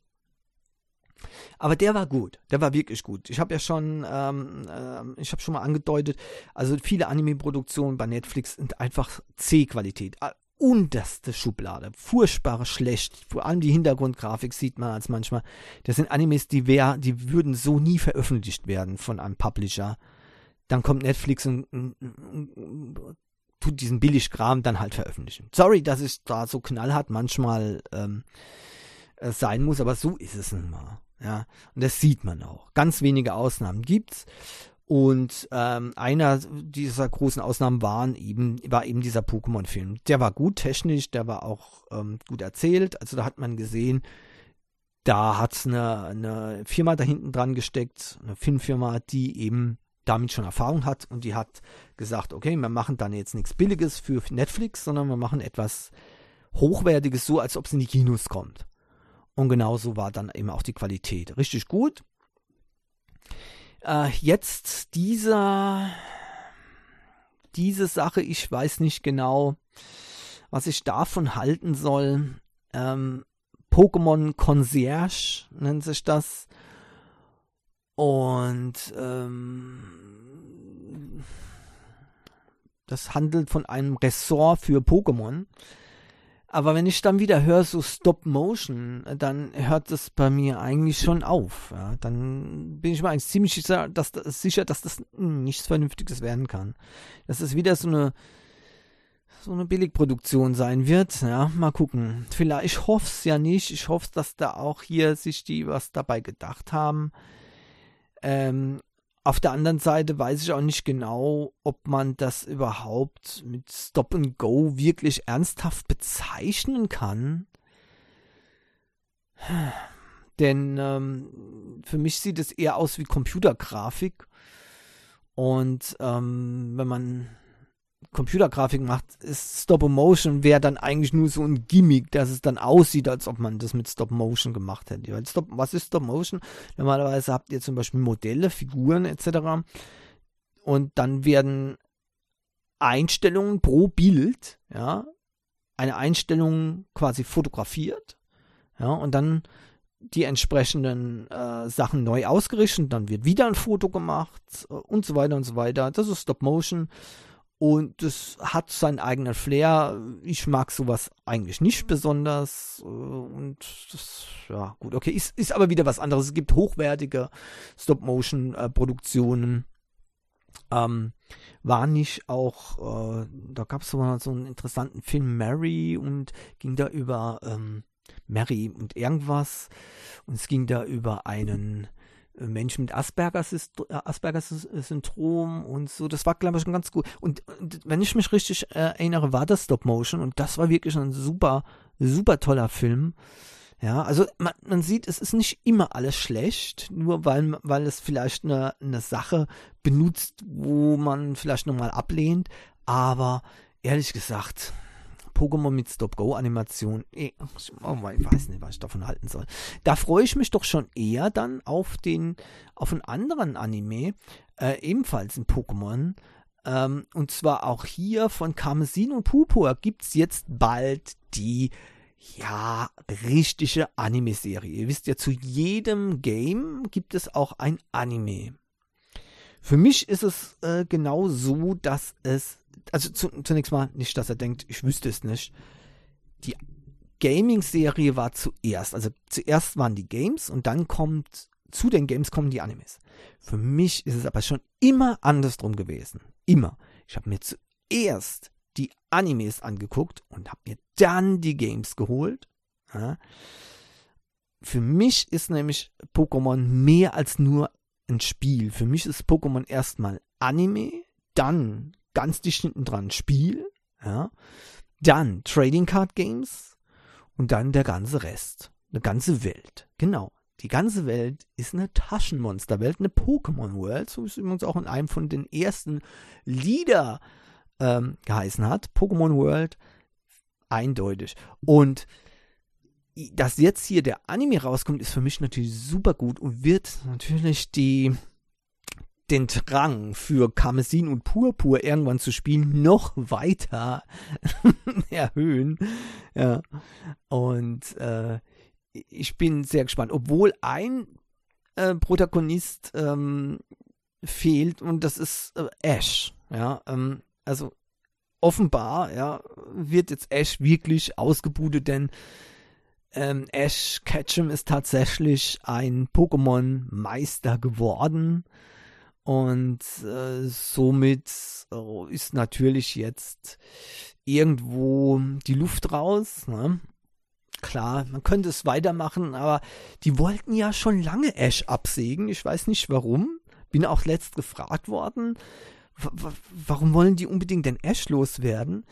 Aber der war gut, der war wirklich gut. Ich habe ja schon, ähm, äh, ich habe schon mal angedeutet, also viele Anime-Produktionen bei Netflix sind einfach C-Qualität unterste Schublade. Furchtbar schlecht. Vor allem die Hintergrundgrafik sieht man als manchmal. Das sind Animes, die, wär, die würden so nie veröffentlicht werden von einem Publisher. Dann kommt Netflix und, und, und tut diesen Billigkram dann halt veröffentlichen. Sorry, dass es da so knallhart manchmal ähm, äh, sein muss, aber so ist es nun mal. Ja, und das sieht man auch. Ganz wenige Ausnahmen gibt's. Und ähm, einer dieser großen Ausnahmen waren eben, war eben dieser Pokémon-Film. Der war gut technisch, der war auch ähm, gut erzählt. Also da hat man gesehen, da hat es eine, eine Firma da hinten dran gesteckt, eine Filmfirma, die eben damit schon Erfahrung hat und die hat gesagt, okay, wir machen dann jetzt nichts Billiges für Netflix, sondern wir machen etwas Hochwertiges, so als ob es in die Kinos kommt. Und genauso war dann eben auch die Qualität. Richtig gut. Äh, jetzt dieser, diese Sache, ich weiß nicht genau, was ich davon halten soll. Ähm, Pokémon Concierge nennt sich das. Und ähm, das handelt von einem Ressort für Pokémon. Aber wenn ich dann wieder höre, so Stop Motion, dann hört das bei mir eigentlich schon auf. Ja. Dann bin ich mir eigentlich ziemlich sicher dass, das, sicher, dass das nichts Vernünftiges werden kann. Dass es wieder so eine, so eine Billigproduktion sein wird. Ja, mal gucken. Vielleicht, ich hoffe es ja nicht. Ich hoffe, dass da auch hier sich die was dabei gedacht haben. Ähm, auf der anderen Seite weiß ich auch nicht genau, ob man das überhaupt mit Stop and Go wirklich ernsthaft bezeichnen kann. Denn ähm, für mich sieht es eher aus wie Computergrafik. Und ähm, wenn man Computergrafik macht, ist Stop Motion wäre dann eigentlich nur so ein Gimmick, dass es dann aussieht, als ob man das mit Stop Motion gemacht hätte. Weil Stop, was ist Stop Motion? Normalerweise habt ihr zum Beispiel Modelle, Figuren etc. Und dann werden Einstellungen pro Bild, ja, eine Einstellung quasi fotografiert, ja, und dann die entsprechenden äh, Sachen neu ausgerichtet, dann wird wieder ein Foto gemacht äh, und so weiter und so weiter. Das ist Stop Motion. Und das hat seinen eigenen Flair. Ich mag sowas eigentlich nicht besonders. Äh, und das, ja, gut, okay, ist, ist aber wieder was anderes. Es gibt hochwertige Stop-Motion-Produktionen. Ähm, war nicht auch, äh, da gab es so, so einen interessanten Film Mary und ging da über ähm, Mary und irgendwas. Und es ging da über einen Menschen mit Asperger-Syndrom und so. Das war, glaube ich, schon ganz gut. Und, und wenn ich mich richtig äh, erinnere, war das Stop Motion und das war wirklich ein super, super toller Film. Ja, also man, man sieht, es ist nicht immer alles schlecht, nur weil, weil es vielleicht eine, eine Sache benutzt, wo man vielleicht nochmal ablehnt, aber ehrlich gesagt, Pokémon mit Stop-Go-Animation, eh, ich weiß nicht, was ich davon halten soll. Da freue ich mich doch schon eher dann auf den, auf einen anderen Anime, äh, ebenfalls ein Pokémon. Ähm, und zwar auch hier von Karmesin und Purpur gibt es jetzt bald die ja, richtige Anime-Serie. Ihr wisst ja, zu jedem Game gibt es auch ein Anime. Für mich ist es äh, genau so, dass es also zu, zunächst mal nicht, dass er denkt, ich wüsste es nicht. Die Gaming-Serie war zuerst. Also zuerst waren die Games und dann kommt, zu den Games kommen die Animes. Für mich ist es aber schon immer andersrum gewesen. Immer. Ich habe mir zuerst die Animes angeguckt und habe mir dann die Games geholt. Ja. Für mich ist nämlich Pokémon mehr als nur ein Spiel. Für mich ist Pokémon erstmal Anime, dann ganz dicht hinten dran Spiel, ja, dann Trading Card Games und dann der ganze Rest, eine ganze Welt. Genau. Die ganze Welt ist eine Taschenmonsterwelt, eine Pokémon World, so wie es übrigens auch in einem von den ersten Lieder ähm, geheißen hat. Pokémon World, eindeutig. Und dass jetzt hier der Anime rauskommt, ist für mich natürlich super gut und wird natürlich die den Drang für Karmesin und Purpur irgendwann zu spielen noch weiter erhöhen. Ja. Und äh, ich bin sehr gespannt. Obwohl ein äh, Protagonist ähm, fehlt und das ist äh, Ash. Ja, ähm, also offenbar ja, wird jetzt Ash wirklich ausgebudet, denn ähm, Ash Ketchum ist tatsächlich ein Pokémon-Meister geworden. Und äh, somit äh, ist natürlich jetzt irgendwo die Luft raus. Ne? Klar, man könnte es weitermachen, aber die wollten ja schon lange Ash absägen. Ich weiß nicht warum. Bin auch letzt gefragt worden, warum wollen die unbedingt den Ash loswerden?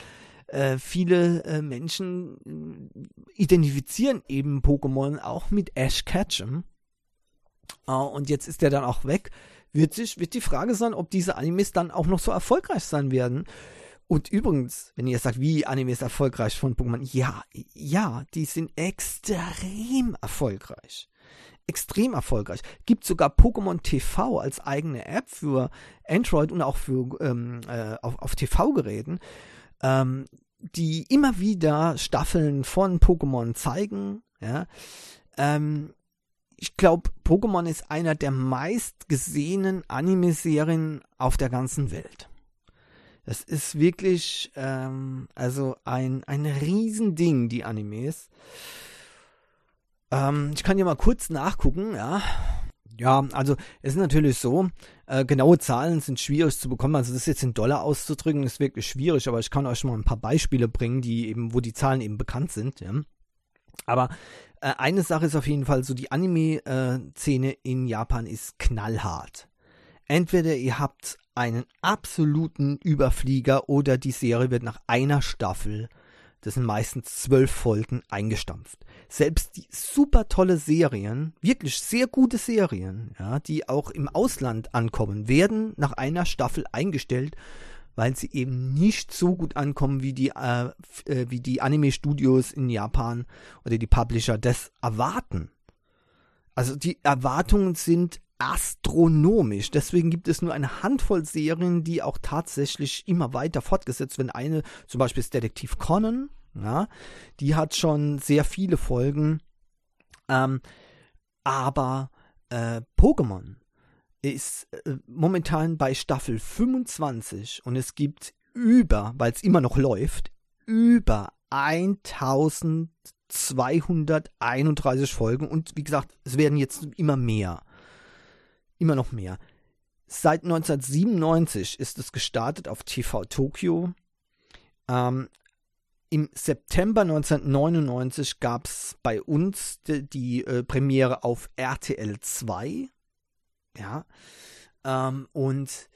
Äh, viele äh, Menschen äh, identifizieren eben Pokémon auch mit Ash Ketchum. Uh, und jetzt ist der dann auch weg wird, sich, wird die Frage sein, ob diese Animes dann auch noch so erfolgreich sein werden. Und übrigens, wenn ihr sagt, wie Animes erfolgreich von Pokémon, ja, ja, die sind extrem erfolgreich. Extrem erfolgreich. Gibt sogar Pokémon TV als eigene App für Android und auch für ähm, äh, auf, auf TV-Geräten, ähm, die immer wieder Staffeln von Pokémon zeigen. Ja. Ähm, ich glaube, Pokémon ist einer der meistgesehenen Anime-Serien auf der ganzen Welt. Das ist wirklich, ähm, also ein, ein Riesending, die Animes. Ähm, ich kann ja mal kurz nachgucken, ja. Ja, also es ist natürlich so, äh, genaue Zahlen sind schwierig zu bekommen. Also das jetzt in Dollar auszudrücken, ist wirklich schwierig, aber ich kann euch mal ein paar Beispiele bringen, die eben, wo die Zahlen eben bekannt sind, ja. Aber äh, eine Sache ist auf jeden Fall so, die Anime-Szene in Japan ist knallhart. Entweder ihr habt einen absoluten Überflieger oder die Serie wird nach einer Staffel, das sind meistens zwölf Folgen, eingestampft. Selbst die super tolle Serien, wirklich sehr gute Serien, ja, die auch im Ausland ankommen, werden nach einer Staffel eingestellt weil sie eben nicht so gut ankommen, wie die, äh, äh, wie die Anime-Studios in Japan oder die Publisher das erwarten. Also die Erwartungen sind astronomisch. Deswegen gibt es nur eine Handvoll Serien, die auch tatsächlich immer weiter fortgesetzt werden. Eine zum Beispiel ist Detektiv Conan. Ja, die hat schon sehr viele Folgen. Ähm, aber äh, Pokémon ist äh, momentan bei Staffel 25 und es gibt über, weil es immer noch läuft, über 1231 Folgen und wie gesagt, es werden jetzt immer mehr. Immer noch mehr. Seit 1997 ist es gestartet auf TV Tokyo. Ähm, Im September 1999 gab es bei uns die, die äh, Premiere auf RTL 2 ja. Ähm, und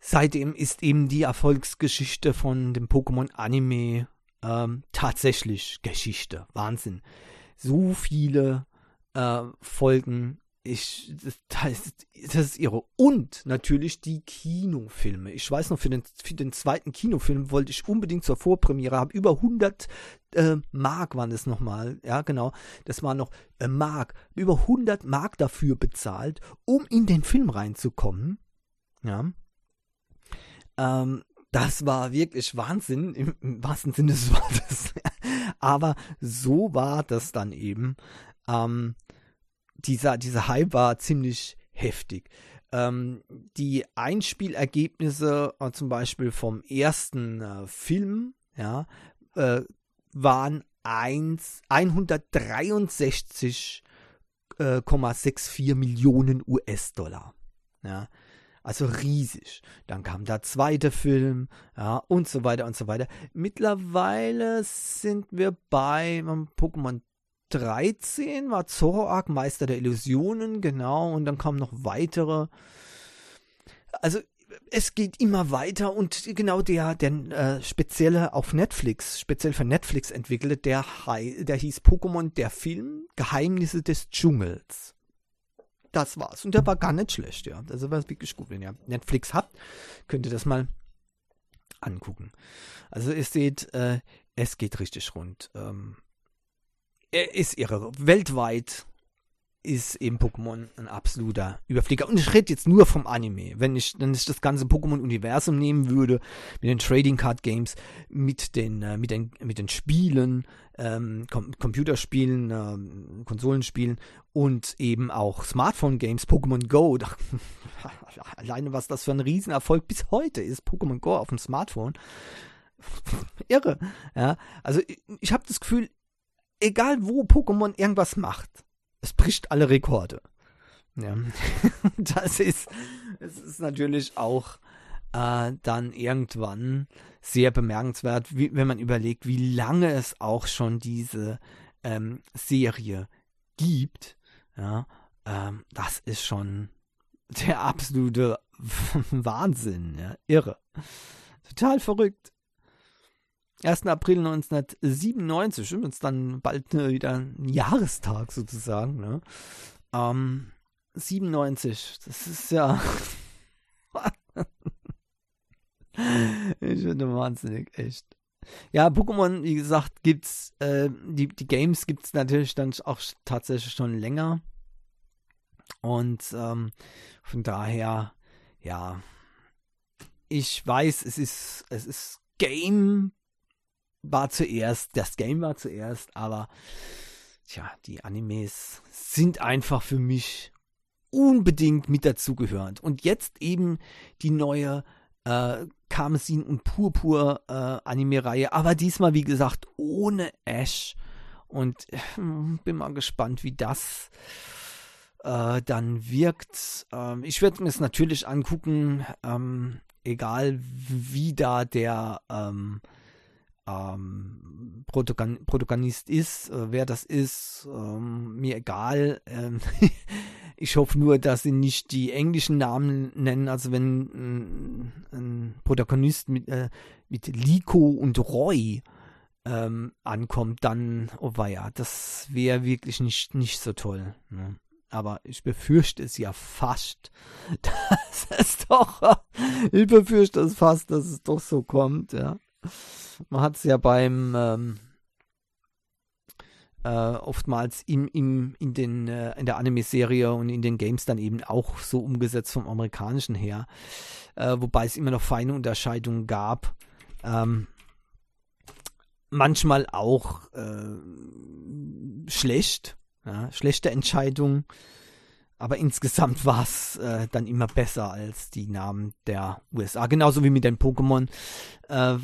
seitdem ist eben die Erfolgsgeschichte von dem Pokémon-Anime ähm, tatsächlich Geschichte. Wahnsinn. So viele äh, Folgen ich, das, das ist irre. Und natürlich die Kinofilme. Ich weiß noch, für den, für den zweiten Kinofilm wollte ich unbedingt zur Vorpremiere, habe über 100 äh, Mark waren es nochmal, ja genau, das war noch äh, Mark, über 100 Mark dafür bezahlt, um in den Film reinzukommen. Ja. Ähm, das war wirklich Wahnsinn, im, im wahrsten Sinne des Wortes. Aber so war das dann eben. Ähm, dieser, dieser Hype war ziemlich heftig. Ähm, die Einspielergebnisse äh, zum Beispiel vom ersten äh, Film, ja, äh, waren 163,64 äh, Millionen US-Dollar. Ja, also riesig. Dann kam der zweite Film, ja, und so weiter und so weiter. Mittlerweile sind wir bei Pokémon 13 war Zoroark Meister der Illusionen, genau, und dann kamen noch weitere. Also es geht immer weiter und genau der, der äh, spezielle auf Netflix, speziell für Netflix entwickelte, der, der hieß Pokémon der Film Geheimnisse des Dschungels. Das war's. Und der war gar nicht schlecht, ja. Also war wirklich gut. Wenn ihr Netflix habt, könnt ihr das mal angucken. Also ihr seht, äh, es geht richtig rund. Ähm, ist irre. Weltweit ist eben Pokémon ein absoluter Überflieger. Und ich rede jetzt nur vom Anime. Wenn ich, wenn ich das ganze Pokémon-Universum nehmen würde, mit den Trading Card Games, mit den, äh, mit den, mit den Spielen, ähm, Com Computerspielen, ähm, Konsolenspielen und eben auch Smartphone Games, Pokémon Go. alleine was das für ein Riesenerfolg bis heute ist, Pokémon Go auf dem Smartphone. Irre. Ja, also ich, ich habe das Gefühl, egal wo Pokémon irgendwas macht, es bricht alle Rekorde. Ja, das ist, es ist natürlich auch äh, dann irgendwann sehr bemerkenswert, wie, wenn man überlegt, wie lange es auch schon diese ähm, Serie gibt. Ja, ähm, das ist schon der absolute Wahnsinn, ja, irre. Total verrückt. 1. April 1997, übrigens dann bald äh, wieder ein Jahrestag sozusagen. Ne? Ähm, 97, das ist ja. ich finde wahnsinnig, echt. Ja, Pokémon, wie gesagt, gibt's, äh, die, die Games gibt's natürlich dann auch tatsächlich schon länger. Und ähm, von daher, ja, ich weiß, es ist, es ist Game war zuerst, das Game war zuerst, aber tja, die Animes sind einfach für mich unbedingt mit dazugehörend. Und jetzt eben die neue äh, Karmesin und Purpur äh, Anime-Reihe, aber diesmal, wie gesagt, ohne Ash. Und äh, bin mal gespannt, wie das äh, dann wirkt. Ähm, ich werde mir es natürlich angucken, ähm, egal wie da der ähm, ähm, Protagon Protagonist ist, äh, wer das ist, ähm, mir egal. Ähm, ich hoffe nur, dass sie nicht die englischen Namen nennen. Also wenn ein, ein Protagonist mit, äh, mit Liko und Roy ähm, ankommt, dann, oh ja, das wäre wirklich nicht, nicht so toll. Ne? Aber ich befürchte es ja fast, dass es doch, ich befürchte es fast, dass es doch so kommt, ja. Man hat es ja beim ähm, äh, oftmals im, im, in, den, äh, in der Anime-Serie und in den Games dann eben auch so umgesetzt vom amerikanischen her. Äh, wobei es immer noch feine Unterscheidungen gab. Ähm, manchmal auch äh, schlecht, ja, schlechte Entscheidungen. Aber insgesamt war es äh, dann immer besser als die Namen der USA. Genauso wie mit den Pokémon, äh,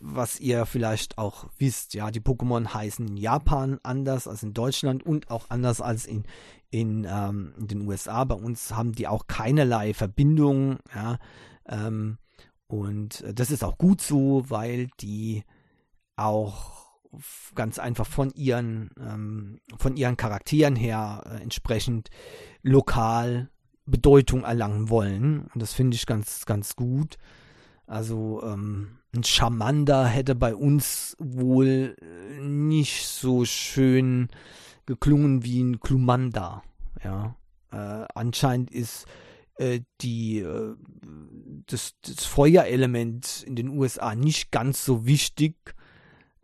was ihr vielleicht auch wisst. Ja, die Pokémon heißen in Japan anders als in Deutschland und auch anders als in, in, ähm, in den USA. Bei uns haben die auch keinerlei Verbindung. Ja, ähm, und das ist auch gut so, weil die auch ganz einfach von ihren, ähm, von ihren Charakteren her äh, entsprechend lokal Bedeutung erlangen wollen. Und das finde ich ganz, ganz gut. Also ähm, ein Charmander hätte bei uns wohl nicht so schön geklungen wie ein Klumanda. Ja. Äh, anscheinend ist äh, die, äh, das, das Feuerelement in den USA nicht ganz so wichtig.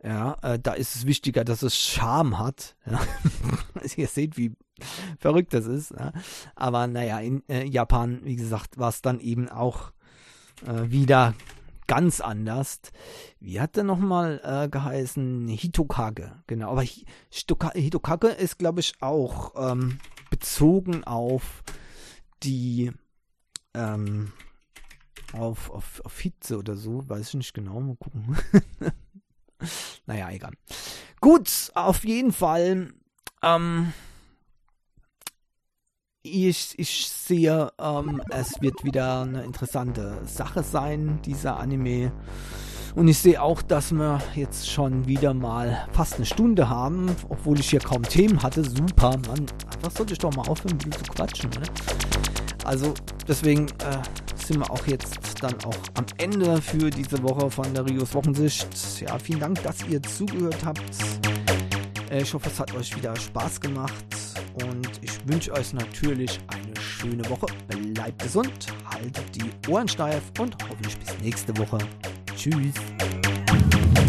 Ja, äh, da ist es wichtiger, dass es Charme hat. Ja. Ihr seht, wie verrückt das ist. Ja. Aber naja, in äh, Japan, wie gesagt, war es dann eben auch äh, wieder ganz anders. Wie hat der nochmal äh, geheißen? Hitokage, genau. Aber Hitokage ist, glaube ich, auch ähm, bezogen auf die ähm, auf, auf, auf Hitze oder so, weiß ich nicht genau, mal gucken. naja, egal. Gut, auf jeden Fall, ähm, ich, ich sehe, ähm, es wird wieder eine interessante Sache sein, dieser Anime. Und ich sehe auch, dass wir jetzt schon wieder mal fast eine Stunde haben, obwohl ich hier kaum Themen hatte. Super, Mann. Was sollte ich doch mal aufhören, mit zu quatschen, ne? Also, deswegen äh, sind wir auch jetzt dann auch am Ende für diese Woche von der Rios Wochensicht. Ja, vielen Dank, dass ihr zugehört habt. Äh, ich hoffe, es hat euch wieder Spaß gemacht und ich wünsche euch natürlich eine schöne Woche. Bleibt gesund, haltet die Ohren steif und hoffentlich bis nächste Woche. Tschüss.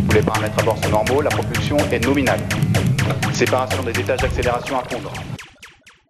Pour les paramètres à bord sont normaux, la propulsion est nominale. Séparation des étages d'accélération à fondre.